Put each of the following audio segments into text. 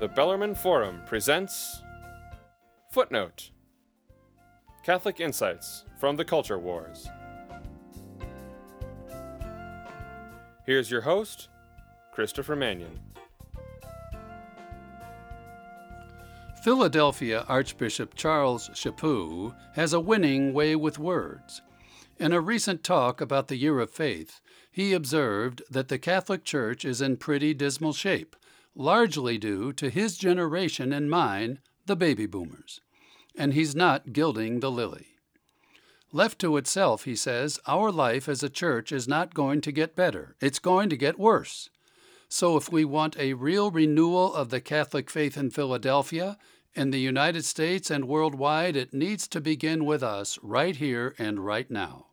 The Bellarmine Forum presents Footnote Catholic Insights from the Culture Wars. Here's your host, Christopher Manion. Philadelphia Archbishop Charles Chaput has a winning way with words. In a recent talk about the Year of Faith, he observed that the Catholic Church is in pretty dismal shape, largely due to his generation and mine, the baby boomers. And he's not gilding the lily. Left to itself, he says, our life as a church is not going to get better. It's going to get worse. So, if we want a real renewal of the Catholic faith in Philadelphia, in the United States, and worldwide, it needs to begin with us right here and right now.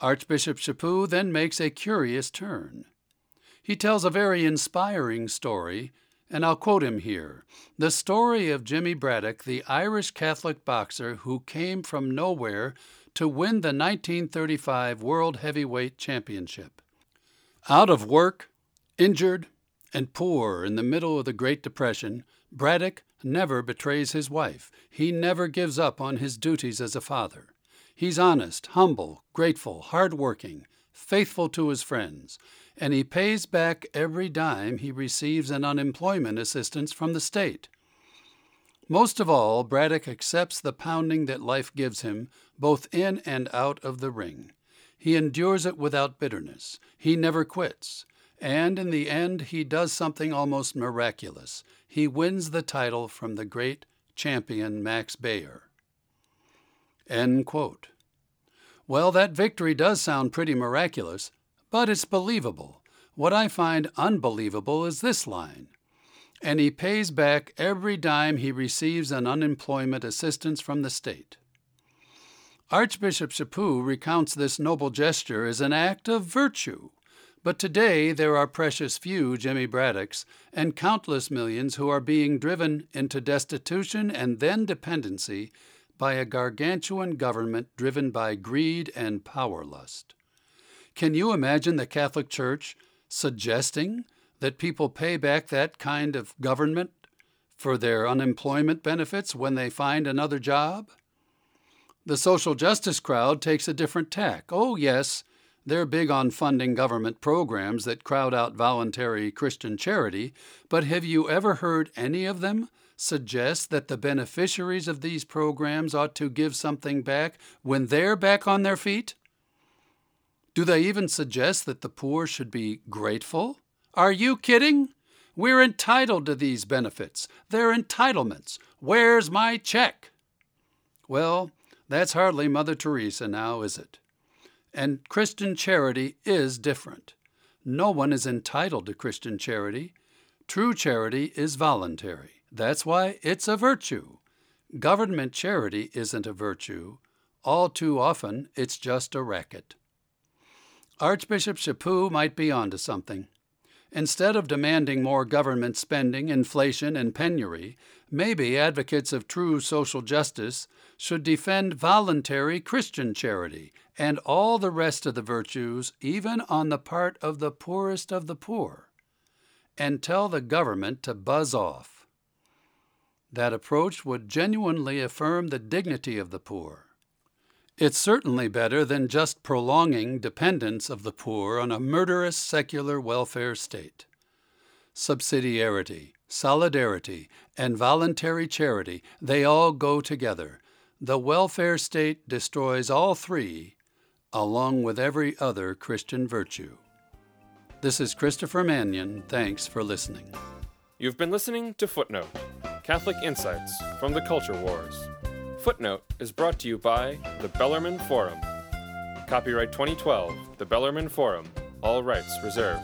Archbishop Chaput then makes a curious turn. He tells a very inspiring story, and I'll quote him here the story of Jimmy Braddock, the Irish Catholic boxer who came from nowhere to win the 1935 World Heavyweight Championship. Out of work, injured, and poor in the middle of the Great Depression, Braddock never betrays his wife. He never gives up on his duties as a father. He's honest, humble, grateful, hard-working, faithful to his friends, and he pays back every dime he receives in unemployment assistance from the state. Most of all, Braddock accepts the pounding that life gives him, both in and out of the ring. He endures it without bitterness. He never quits. And in the end, he does something almost miraculous. He wins the title from the great champion Max Baer. End quote. Well, that victory does sound pretty miraculous, but it's believable. What I find unbelievable is this line and he pays back every dime he receives in unemployment assistance from the state. Archbishop Chaput recounts this noble gesture as an act of virtue. But today there are precious few Jimmy Braddocks and countless millions who are being driven into destitution and then dependency by a gargantuan government driven by greed and power lust. Can you imagine the Catholic Church suggesting that people pay back that kind of government for their unemployment benefits when they find another job? The social justice crowd takes a different tack. Oh, yes, they're big on funding government programs that crowd out voluntary Christian charity, but have you ever heard any of them suggest that the beneficiaries of these programs ought to give something back when they're back on their feet? Do they even suggest that the poor should be grateful? Are you kidding? We're entitled to these benefits. They're entitlements. Where's my check? Well, that's hardly Mother Teresa now, is it? And Christian charity is different. No one is entitled to Christian charity. True charity is voluntary. That's why it's a virtue. Government charity isn't a virtue. All too often, it's just a racket. Archbishop Chaput might be onto something. Instead of demanding more government spending, inflation, and penury, maybe advocates of true social justice should defend voluntary Christian charity and all the rest of the virtues, even on the part of the poorest of the poor, and tell the government to buzz off. That approach would genuinely affirm the dignity of the poor. It's certainly better than just prolonging dependence of the poor on a murderous secular welfare state. Subsidiarity, solidarity, and voluntary charity, they all go together. The welfare state destroys all three, along with every other Christian virtue. This is Christopher Manion. Thanks for listening. You've been listening to Footnote Catholic Insights from the Culture Wars. Footnote is brought to you by the Bellarmine Forum. Copyright 2012, the Bellarmine Forum, all rights reserved.